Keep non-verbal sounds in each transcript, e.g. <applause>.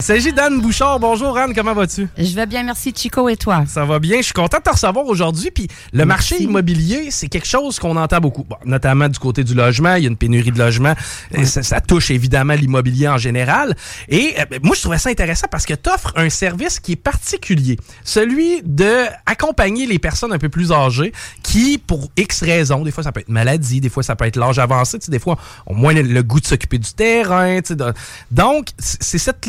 Il s'agit d'Anne Bouchard. Bonjour Anne, comment vas-tu? Je vais bien, merci Chico et toi? Ça va bien, je suis content de te recevoir aujourd'hui. Puis le marché immobilier, c'est quelque chose qu'on entend beaucoup, Bon, notamment du côté du logement. Il y a une pénurie de logement. Et Ça, ça touche évidemment l'immobilier en général. Et euh, ben, moi, je trouvais ça intéressant parce que tu offres un service qui est particulier, celui de accompagner les personnes un peu plus âgées qui, pour X raisons, des fois ça peut être maladie, des fois ça peut être l'âge avancé, des fois ont moins le, goût de s'occuper du terrain. tu sais, de- donc, c'est cette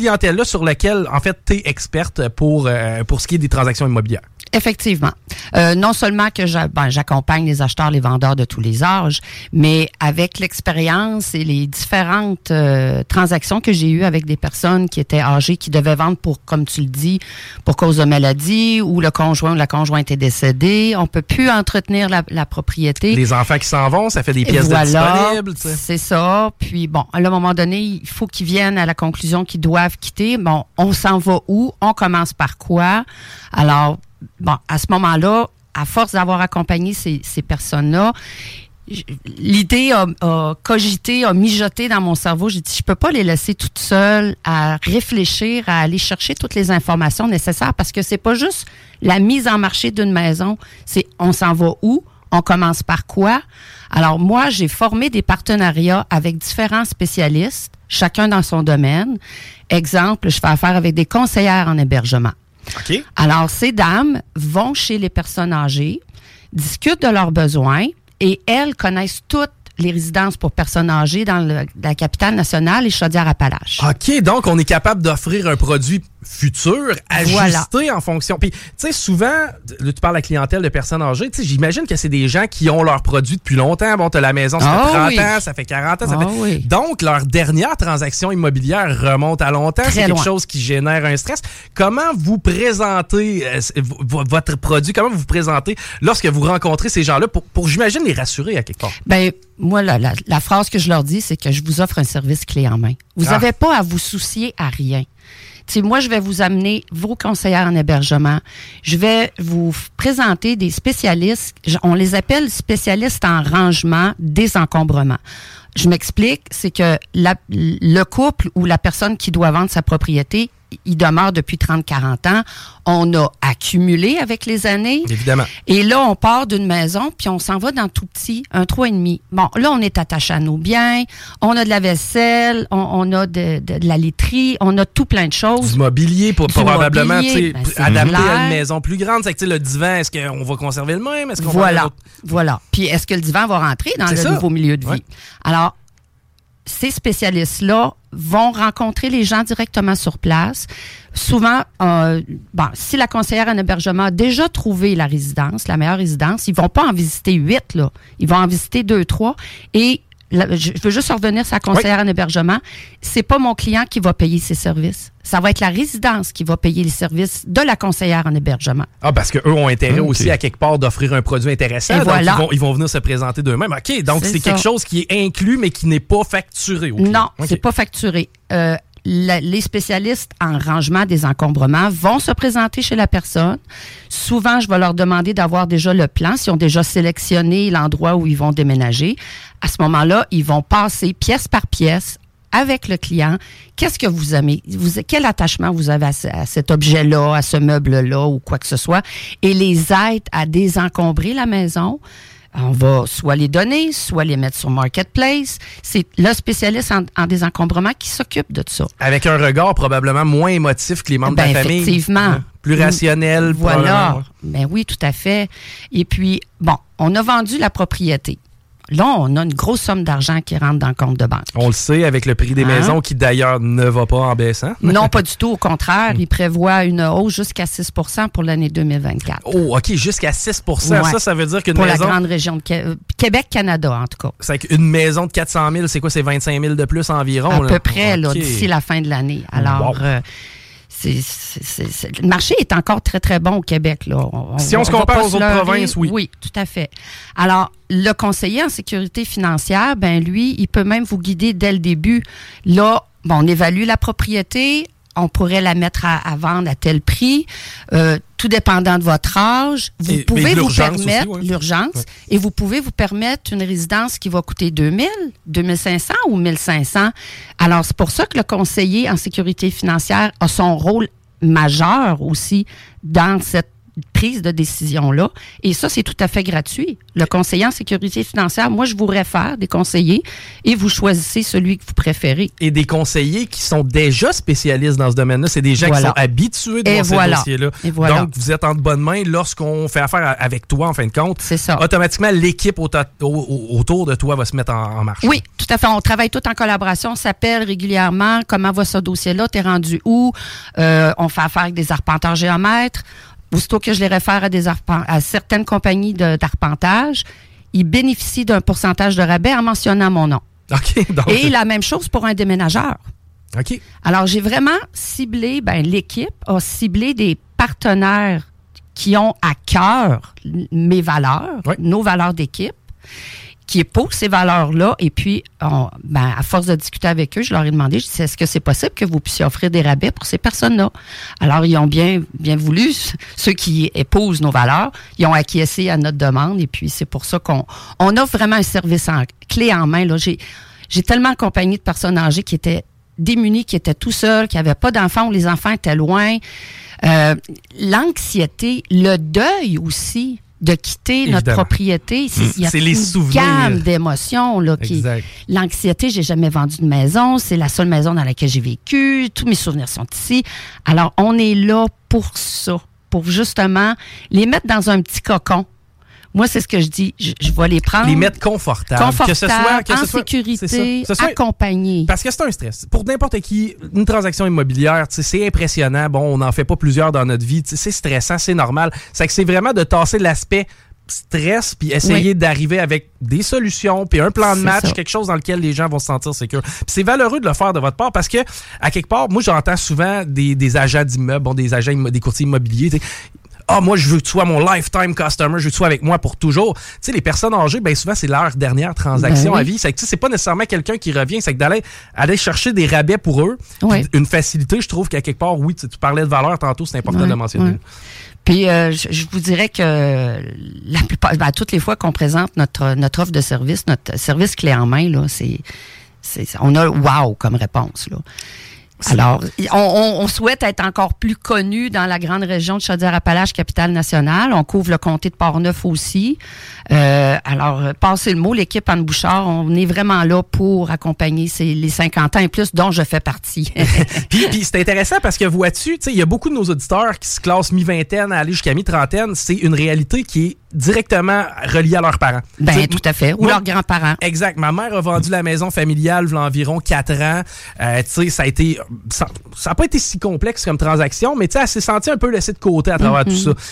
sur laquelle, en fait, tu es experte pour, euh, pour ce qui est des transactions immobilières. Effectivement. Euh, non seulement que ben, j'accompagne les acheteurs, les vendeurs de tous les âges, mais avec l'expérience et les différentes euh, transactions que j'ai eues avec des personnes qui étaient âgées, qui devaient vendre pour, comme tu le dis, pour cause de maladie, ou le conjoint ou la conjointe est décédé, on peut plus entretenir la, la propriété. Les enfants qui s'en vont, ça fait des pièces de voilà, disponibles. tu sais. C'est ça. Puis bon, à un moment donné, il faut qu'ils viennent à la conclusion qu'ils doivent quitter. Bon, on s'en va où? On commence par quoi? Alors, bon, à ce moment-là, à force d'avoir accompagné ces, personnes-là, l'idée a, a cogité, a mijoté dans mon cerveau. J'ai dit, je peux pas les laisser toutes seules à réfléchir, à aller chercher toutes les informations nécessaires parce que c'est pas juste la mise en marché d'une maison, c'est on s'en va où? On commence par quoi? Alors moi, j'ai formé des partenariats avec différents spécialistes, chacun dans son domaine. Exemple, je fais affaire avec des conseillères en hébergement. Alors, ces dames vont chez les personnes âgées, discutent de leurs besoins et elles connaissent toutes les résidences pour personnes âgées dans le- la capitale nationale et Chaudière-Appalaches. OK, donc on est capable d'offrir un produit futur, ajusté en fonction. Puis, tu sais, souvent, là, tu parles à la clientèle de personnes âgées, tu sais, j'imagine que c'est des gens qui ont leur produit depuis longtemps. Bon, t'as la maison, ça Ah fait 30 oui. ans, ça fait 40 ans, ça Ah fait... oui. Donc, leur dernière transaction immobilière remonte à longtemps. C'est quelque loin. chose qui génère un stress. Comment vous présentez euh, votre produit? Comment vous vous présentez lorsque vous rencontrez ces gens-là pour, pour j'imagine, les rassurer à quelque part? Ben, moi, la, la- la phrase que je leur dis, c'est que je vous offre un service clé en main. Vous Ah. n'avez pas à vous soucier à rien. Tu sais, moi, je vais vous amener vos conseillères en hébergement. Je vais vous présenter des spécialistes. On les appelle spécialistes en rangement, désencombrement. Je m'explique, c'est que la- le couple ou la personne qui doit vendre sa propriété il demeure depuis 30-40 ans. On a accumulé avec les années. Évidemment. Et là, on part d'une maison, puis on s'en va dans tout petit, un 3,5. Bon, là, on est attaché à nos biens, on a de la vaisselle, on, a de, la literie, on a tout plein de choses. Du mobilier, pour, probablement ben, adapté à une maison plus grande. C'est que le divan, est-ce qu'on va conserver le même? Est-ce qu'on voilà, va voilà. Puis est-ce que le divan va rentrer dans le nouveau milieu de vie? Alors, ces spécialistes-là vont rencontrer les gens directement sur place. Souvent, euh, bon, si la conseillère en hébergement a déjà trouvé la résidence, la meilleure résidence, ils vont pas en visiter huit, là. Ils vont en visiter deux, trois. Et je veux juste revenir sur la conseillère en hébergement. C'est pas mon client qui va payer ses services. Ça va être la résidence qui va payer les services de la conseillère en hébergement. Ah, parce qu'eux ont intérêt aussi à quelque part d'offrir un produit intéressant. donc ils, vont, venir se présenter d'eux-mêmes. OK, donc c'est quelque chose qui est inclus, mais qui n'est pas facturé. Non, c'est pas facturé. Euh, les spécialistes en rangement des encombrements vont se présenter chez la personne. Souvent, je vais leur demander d'avoir déjà le plan, s'ils ont déjà sélectionné l'endroit où ils vont déménager. À ce moment-là, ils vont passer pièce par pièce avec le client. Qu'est-ce que vous aimez? Quel attachement vous avez à, cet objet-là, à ce meuble-là ou quoi que ce soit? Et les aide à désencombrer la maison on va soit les donner, soit les mettre sur Marketplace. C'est le spécialiste en, désencombrement qui s'occupe de ça. Avec un regard probablement moins émotif que les membres de la ben, famille. Effectivement. Plus rationnel. Voilà. Ben oui, tout à fait. Et puis, bon, on a vendu la propriété. Là, on a une grosse somme d'argent qui rentre dans le compte de banque. On le sait avec le prix des hein? maisons qui d'ailleurs ne va pas en baissant. <laughs> Non, pas du tout. Au contraire, il prévoit une hausse jusqu'à 6% pour l'année 2024. Oh, OK, jusqu'à 6% Ça, ça veut dire qu'une maison... Pour la grande région de euh, Québec-Canada, en tout cas. C'est qu'une maison de 400 000, c'est quoi? C'est 25 000 de plus environ? À peu près, d'ici la fin de l'année. Alors... Euh, le marché est encore très, très bon au Québec. Là. si on, se compare aux autres provinces, oui. Oui, tout à fait. Alors, le conseiller en sécurité financière, ben lui, il peut même vous guider dès le début. Là, bon, on évalue la propriété, on pourrait la mettre à, vendre à tel prix, euh, tout dépendant de votre âge. Vous pouvez vous permettre l'urgence et vous pouvez vous permettre une résidence qui va coûter 2000, 2500 ou 1500. Alors, c'est pour ça que le conseiller en sécurité financière a son rôle majeur aussi dans cette prise de décision-là. Et ça, c'est tout à fait gratuit. Le conseiller en sécurité financière, moi, je vous réfère des conseillers et vous choisissez celui que vous préférez. Et des conseillers qui sont déjà spécialistes dans ce domaine-là. C'est des gens qui sont habitués de voir voilà. ces dossiers-là. Donc, vous êtes en bonne main lorsqu'on fait affaire avec toi, en fin de compte. C'est ça. Automatiquement, l'équipe autour de toi va se mettre en, marche. Oui, tout à fait. On travaille tout en collaboration. On s'appelle régulièrement. Comment va ce dossier-là? T'es rendu où? Euh, on fait affaire avec des arpenteurs géomètres. Aussitôt que je les réfère à, des à certaines compagnies d'arpentage, ils bénéficient d'un pourcentage de rabais en mentionnant mon nom. Et la même chose pour un déménageur. OK. Alors, j'ai vraiment ciblé, ben, l'équipe a ciblé des partenaires qui ont à cœur mes valeurs, nos valeurs d'équipe qui épousent ces valeurs-là. Et puis, ben, à force de discuter avec eux, je leur ai demandé, je est-ce que c'est possible que vous puissiez offrir des rabais pour ces personnes-là? Alors, ils ont bien, bien voulu, <laughs> ceux qui épousent nos valeurs, ils ont acquiescé à notre demande. Et puis, c'est pour ça qu'on on offre vraiment un service en, clé en main. Là. J'ai, j'ai tellement accompagné de personnes âgées qui étaient démunies, qui étaient tout seuls, qui n'avaient pas d'enfants ou les enfants étaient loin. Euh, l'anxiété, le deuil aussi de quitter notre propriété. Il y a les une gamme d'émotions. L'anxiété, j'ai jamais vendu de maison. C'est la seule maison dans laquelle j'ai vécu. Tous mes souvenirs sont ici. Alors, on est là pour ça, pour justement les mettre dans un petit cocon moi, c'est ce que je dis. Je, vais les prendre. Les mettre confortables. Confortables, que ce soit, que en ce soit, sécurité, accompagnés. Parce que c'est un stress. Pour n'importe qui, une transaction immobilière, c'est impressionnant. Bon, on n'en fait pas plusieurs dans notre vie. C'est stressant, c'est normal. C'est que c'est vraiment de tasser l'aspect stress puis essayer d'arriver avec des solutions puis un plan de match quelque chose dans lequel les gens vont se sentir sécures c'est valeureux de le faire de votre part parce que à quelque part moi j'entends souvent des, des agents d'immeubles bon des agents des courtiers immobiliers ah, moi, je veux que tu sois mon lifetime customer, je veux que tu sois avec moi pour toujours. Tu sais, les personnes âgées, bien souvent, c'est leur dernière transaction ben à vie. C'est que c'est pas nécessairement quelqu'un qui revient, c'est que d'aller aller chercher des rabais pour eux. Une facilité, je trouve qu'à quelque part, oui, tu, parlais de valeur tantôt, c'est important de mentionner. Puis euh, je, vous dirais que la plupart, ben, toutes les fois qu'on présente notre notre offre de service, notre service clé en main, là, c'est, on a wow comme réponse là Alors, on, on, souhaite être encore plus connu dans la grande région de Chaudière-Appalaches, capitale nationale. On couvre le comté de Port-Neuf aussi. Euh, alors, passez le mot, l'équipe Anne Bouchard, on est vraiment là pour accompagner ces, les 50 ans et plus dont je fais partie. <laughs> puis, puis c'est intéressant parce que vois-tu, il y a beaucoup de nos auditeurs qui se classent mi-vingtaine à aller jusqu'à mi-trentaine. C'est une réalité qui est directement reliée à leurs parents. Ben, tout à fait. Ou leurs grands-parents. Exact. Ma mère a vendu la maison familiale il y a environ 4 ans. Euh, tu sais, ça a été ça n'a pas été si complexe comme transaction, mais elle s'est sentie un peu laissée de côté à travers tout mm-hmm. ça.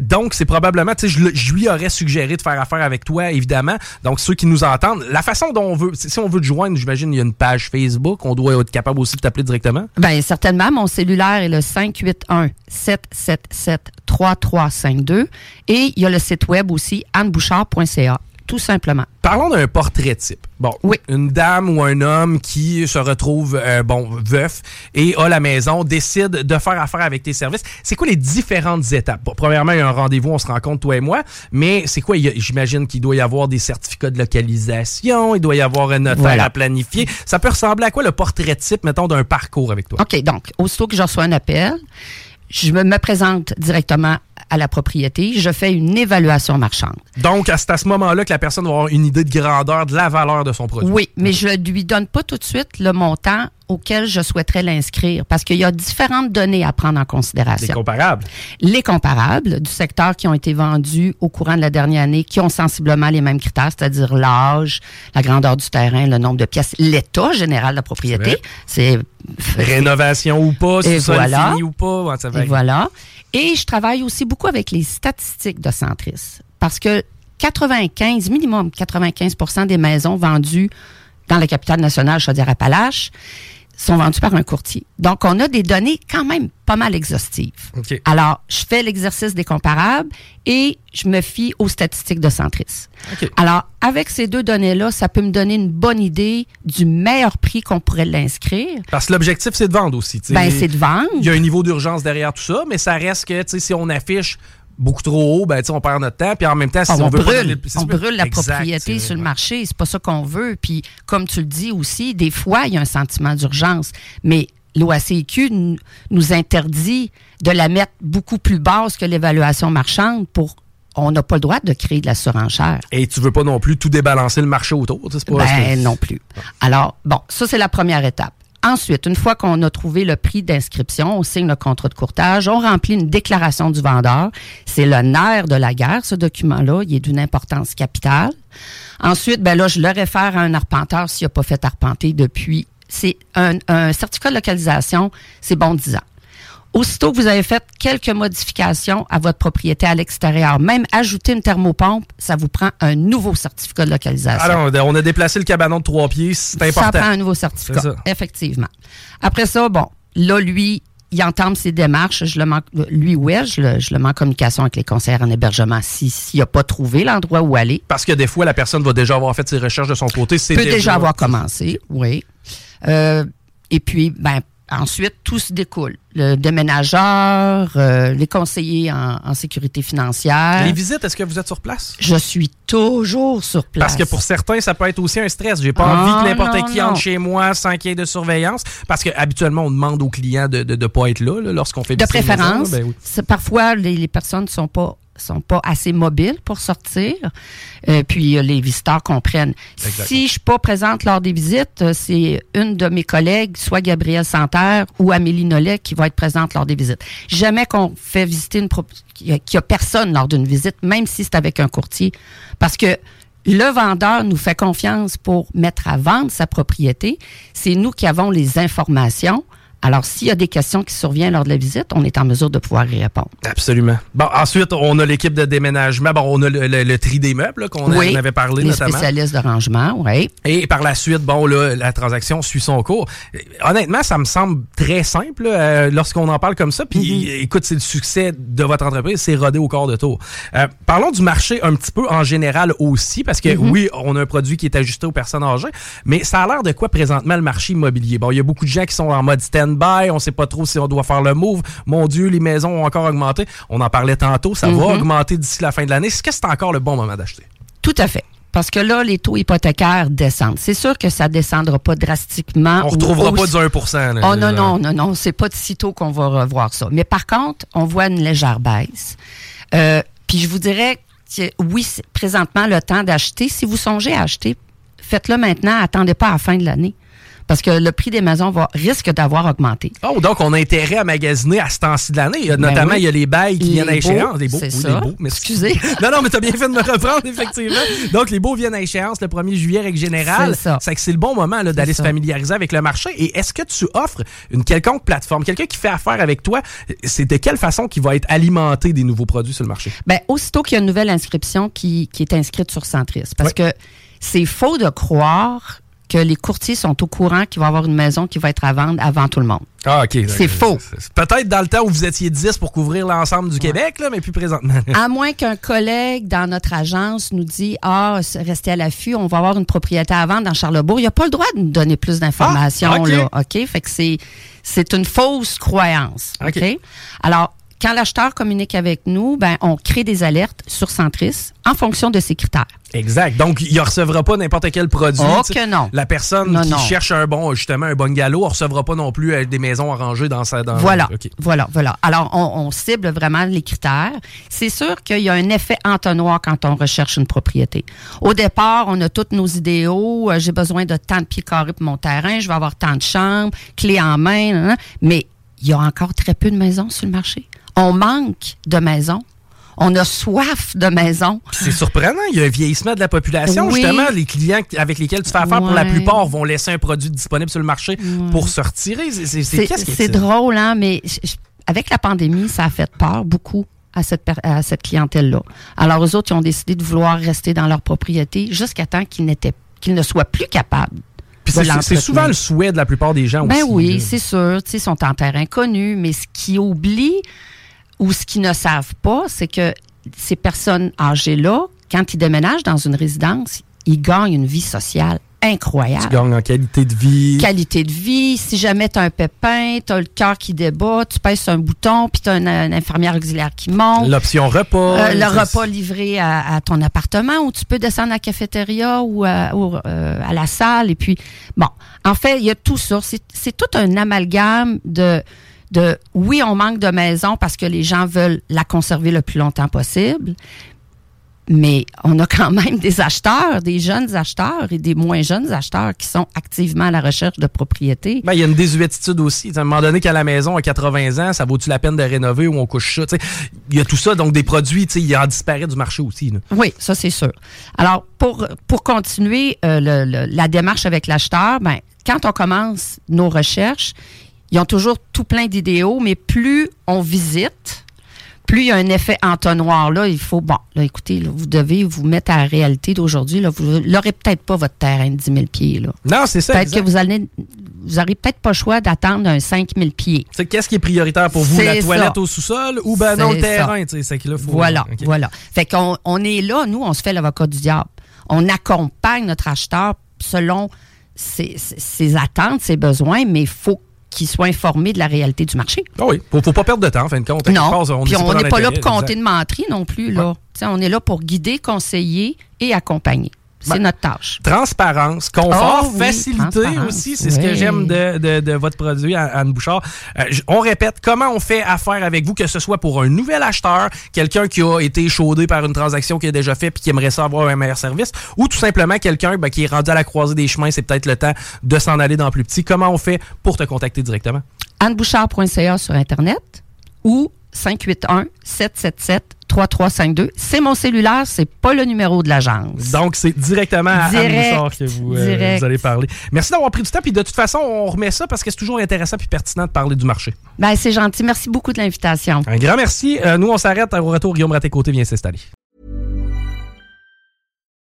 Donc, c'est probablement, tu sais, je, lui aurais suggéré de faire affaire avec toi, évidemment. Donc, ceux qui nous entendent, la façon dont on veut, si on veut te joindre, j'imagine, il y a une page Facebook. On doit être capable aussi de t'appeler directement. Bien, certainement. Mon cellulaire est le 581-777-3352. Et il y a le site web aussi, annebouchard.ca tout simplement. Parlons d'un portrait type. Bon, oui. une dame ou un homme qui se retrouve euh, bon veuf et a la maison décide de faire affaire avec tes services. C'est quoi les différentes étapes? Premièrement, il y a un rendez-vous, on se rencontre toi et moi, mais c'est quoi? J'imagine qu'il doit y avoir des certificats de localisation, il doit y avoir un notaire à planifier. Ça peut ressembler à quoi le portrait type, mettons, d'un parcours avec toi? Ok, donc aussitôt que je reçois un appel, je me présente directement à la propriété, je fais une évaluation marchande. Donc, c'est à ce moment-là que la personne va avoir une idée de grandeur, de la valeur de son produit. Oui, mais je ne lui donne pas tout de suite le montant auquel je souhaiterais l'inscrire parce qu'il y a différentes données à prendre en considération. Les comparables. Les comparables du secteur qui ont été vendus au courant de la dernière année, qui ont sensiblement les mêmes critères, c'est-à-dire l'âge, la grandeur du terrain, le nombre de pièces, l'état général de la propriété. C'est rénovation ou pas, si voilà. ou pas. Et voilà. Et je travaille aussi beaucoup avec les statistiques de Centris. Parce que 95, minimum 95% des maisons vendues dans la capitale nationale Chaudière-Appalaches sont vendues par un courtier. Donc, on a des données quand même pas mal exhaustives. Alors, je fais l'exercice des comparables et je me fie aux statistiques de Centris. Alors, avec ces deux données-là, ça peut me donner une bonne idée du meilleur prix qu'on pourrait l'inscrire. Parce que l'objectif, c'est de vendre aussi. Ben, c'est de vendre. Il y a un niveau d'urgence derrière tout ça, mais ça reste que si on affiche beaucoup trop haut, ben, on perd notre temps. Puis en même temps, si on, on, veut brûle, on brûle la propriété sur le marché. C'est pas ça qu'on veut. Puis comme tu le dis aussi, des fois, il y a un sentiment d'urgence. Mais l'OACQ nous interdit de la mettre beaucoup plus basse que l'évaluation marchande pour on n'a pas le droit de créer de la surenchère. Et tu veux pas non plus tout débalancer le marché autour, c'est pas ben, non plus. Alors, bon, ça c'est la première étape. Ensuite, une fois qu'on a trouvé le prix d'inscription, on signe le contrat de courtage, on remplit une déclaration du vendeur. C'est le nerf de la guerre, ce document-là. Il est d'une importance capitale. Ensuite, ben là, je le réfère à un arpenteur s'il n'a pas fait arpenter depuis. C'est un, certificat de localisation, c'est bon 10 ans. Aussitôt que vous avez fait quelques modifications à votre propriété à l'extérieur, même ajouter une thermopompe, ça vous prend un nouveau certificat de localisation. Alors, on a déplacé le cabanon de trois pieds, c'est important. Ça prend un nouveau certificat, effectivement. Après ça, bon, là, lui, il entame ses démarches. Je le manque, lui, ouais, je le, je le mets en communication avec les conseillers en hébergement s'il n'a pas trouvé l'endroit où aller. Parce que des fois, la personne va déjà avoir fait ses recherches de son côté. Peut déjà, déjà avoir commencé, oui. Euh, et puis, ben, Ensuite, tout se découle. Le déménageur, euh, les conseillers en, sécurité financière. Les visites, est-ce que vous êtes sur place? Je suis toujours sur place. Parce que pour certains, ça peut être aussi un stress. J'ai pas envie que ah, n'importe qui entre chez moi sans qu'il y ait de surveillance. Parce qu'habituellement, on demande aux clients de ne pas être là, lorsqu'on fait De préférence. Ben parfois, les, les personnes ne sont pas sont pas assez mobiles pour sortir. Euh, puis euh, les visiteurs comprennent. Si je suis pas présente lors des visites, euh, c'est une de mes collègues, soit Gabrielle Santerre ou Amélie Nollet, qui va être présente lors des visites. Jamais qu'on fait visiter une qu'il a personne lors d'une visite, même si c'est avec un courtier, parce que le vendeur nous fait confiance pour mettre à vendre sa propriété. C'est nous qui avons les informations. Alors, s'il y a des questions qui surviennent lors de la visite, on est en mesure de pouvoir y répondre. Absolument. Bon, ensuite, on a l'équipe de déménagement. Bon, on a le, tri des meubles qu'on avait parlé les spécialistes de rangement, oui. Et par la suite, bon, là, la transaction suit son cours. Honnêtement, ça me semble très simple euh, lorsqu'on en parle comme ça. Puis, mm-hmm. écoute, c'est le succès de votre entreprise, c'est rodé au corps de tour. Euh, parlons du marché un petit peu en général aussi, parce que mm-hmm. oui, on a un produit qui est ajusté aux personnes âgées, mais ça a l'air de quoi présentement le marché immobilier? Bon, il y a beaucoup de gens qui sont en mode stand on sait pas trop si on doit faire le move. Mon Dieu, les maisons ont encore augmenté. On en parlait tantôt, ça va mhm. augmenter d'ici la fin de l'année. Est-ce que c'est encore le bon moment d'acheter? Tout à fait. Parce que là, les taux hypothécaires descendent. C'est sûr que ça descendra pas drastiquement. On ou retrouvera pas du 1 là. Oh non, non, non, non, c'est pas de sitôt qu'on va revoir ça. Mais par contre, on voit une légère baisse. Euh, Puis je vous dirais que oui, c'est présentement le temps d'acheter. Si vous songez à acheter, faites-le maintenant. Attendez pas à la fin de l'année. Parce que le prix des maisons va, risque d'avoir augmenté. Oh, donc on a intérêt à magasiner à ce temps-ci de l'année. Ben Notamment, oui. il y a les bails qui Les viennent à beaux, échéance. Les beaux, c'est oui, ça. les beaux. Mais Excusez. <laughs> non, non, mais t'as bien fait de me reprendre, <laughs> effectivement. Donc, les beaux viennent à échéance le 1er juillet, règle générale. C'est ça. C'est que c'est le bon moment d'aller se familiariser avec le marché. Et est-ce que tu offres une quelconque plateforme? Quelqu'un qui fait affaire avec toi, c'est de quelle façon qu'il va être alimenté des nouveaux produits sur le marché? Ben, aussitôt qu'il y a une nouvelle inscription qui, qui est inscrite sur Centris. Parce que c'est faux de croire que les courtiers sont au courant qu'il va y avoir une maison qui va être à vendre avant tout le monde. Ah, OK. C'est faux. Peut-être dans le temps où vous étiez 10 pour couvrir l'ensemble du Québec, là, mais plus présentement. À moins qu'un collègue dans notre agence nous dise Ah, restez à l'affût, on va avoir une propriété à vendre dans Charlebourg. Il n'a pas le droit de nous donner plus d'informations. Ah, OK. là, OK? Fait que c'est, c'est une fausse croyance. OK? OK? Alors, quand l'acheteur communique avec nous, ben, on crée des alertes sur Centris en fonction de ses critères. Exact. Donc, il ne recevra pas n'importe quel produit. Oh que non. La personne Non, qui non. cherche un bon, justement, un bungalow, ne recevra pas non plus euh, des maisons arrangées dans sa. Dans... Voilà, voilà, voilà. Alors, on, on cible vraiment les critères. C'est sûr qu'il y a un effet entonnoir quand on recherche une propriété. Au départ, on a tous nos idéaux. Euh, J'ai besoin de tant de pieds carrés pour mon terrain. Je vais avoir tant de chambres, clés en main. mais il y a encore très peu de maisons sur le marché. On manque de maisons. On a soif de maisons. Puis C'est surprenant, il y a un vieillissement de la population. Oui. Justement, les clients avec lesquels tu fais affaire, pour la plupart, vont laisser un produit disponible sur le marché pour se retirer. C'est- drôle, hein, mais avec la pandémie, ça a fait peur beaucoup à cette, à cette clientèle-là. Alors, eux autres, ils ont décidé de vouloir rester dans leur propriété jusqu'à temps qu'ils n'étaient qu'ils ne soient plus capables. C'est- souvent le souhait de la plupart des gens Ben aussi. oui, là. c'est sûr. Ils sont en terrain connu, mais ce qu'ils oublient ou ce qu'ils ne savent pas, c'est que ces personnes âgées-là, quand ils déménagent dans une résidence, ils gagnent une vie sociale incroyable Tu gagnes en qualité de vie. qualité de vie. Si jamais tu as un pépin, tu as le cœur qui débat, tu pèses un bouton, puis tu as une, une infirmière auxiliaire qui monte. L'option repas. Euh, le repas livré à, à ton appartement où tu peux descendre à la cafétéria ou, à, ou, euh, à la salle. Et puis, bon, en fait, il y a tout ça. C'est tout un amalgame de, de, oui, on manque de maison parce que les gens veulent la conserver le plus longtemps possible. Mais on a quand même des acheteurs, des jeunes acheteurs et des moins jeunes acheteurs qui sont activement à la recherche de propriétés. Ben, il y a une désuétitude aussi. À un moment donné, qu'à la maison, à 80 ans, ça vaut-tu la peine de rénover ou on couche ça? Il y a tout ça, donc des produits, il en disparaît du marché aussi. là. Oui, ça c'est sûr. Alors, pour, pour continuer euh, le- le- la démarche avec l'acheteur, ben, quand on commence nos recherches, ils ont toujours tout plein d'idéaux, mais plus on visite, plus il y a un effet entonnoir. Là, il faut, bon, là, écoutez, là, vous devez vous mettre à la réalité d'aujourd'hui. Là, vous n'aurez peut-être pas votre terrain de 10 000 pieds. Là. Non, c'est ça. Peut-être que vous allez, vous n'aurez peut-être pas le choix d'attendre un 5 000 pieds. Qu'est-ce qui est prioritaire pour vous? La toilette au sous-sol ou ben non, le terrain? tu sais, C'est que là, faut- Voilà, voilà. Fait qu'on on est là, nous, on se fait l'avocat du diable. On accompagne notre acheteur selon ses, ses- ses attentes, ses besoins, mais il faut qu'il soit informé de la réalité du marché. Ah oui, faut, faut pas perdre de temps, en fin de compte. Quelque Non, est on n'est pas là pour compter exact. de menterie non plus. Là. Tu sais, On est là pour guider, conseiller et accompagner. C'est Ben, notre tâche. Transparence, confort, Oh oui, facilité transparence, aussi, c'est ce que j'aime de, de- de votre produit, Anne Bouchard. Euh, on répète, comment on fait affaire avec vous, que ce soit pour un nouvel acheteur, quelqu'un qui a été chaudé par une transaction qu'il a déjà fait puis qui aimerait ça avoir un meilleur service, ou tout simplement quelqu'un ben, qui est rendu à la croisée des chemins, c'est peut-être le temps de s'en aller dans plus petit. Comment on fait pour te contacter directement? annebouchard.ca sur Internet ou 581-777-3352. C'est mon cellulaire, c'est pas le numéro de l'agence. Donc, c'est directement à Direct, que vous, euh, vous allez parler. Merci d'avoir pris du temps. Puis de toute façon, on remet ça parce que c'est toujours intéressant puis pertinent de parler du marché. Ben, c'est gentil. Merci beaucoup de l'invitation. Un grand merci. Euh, nous, on s'arrête. Au retour, Guillaume Raté-Côté vient s'installer.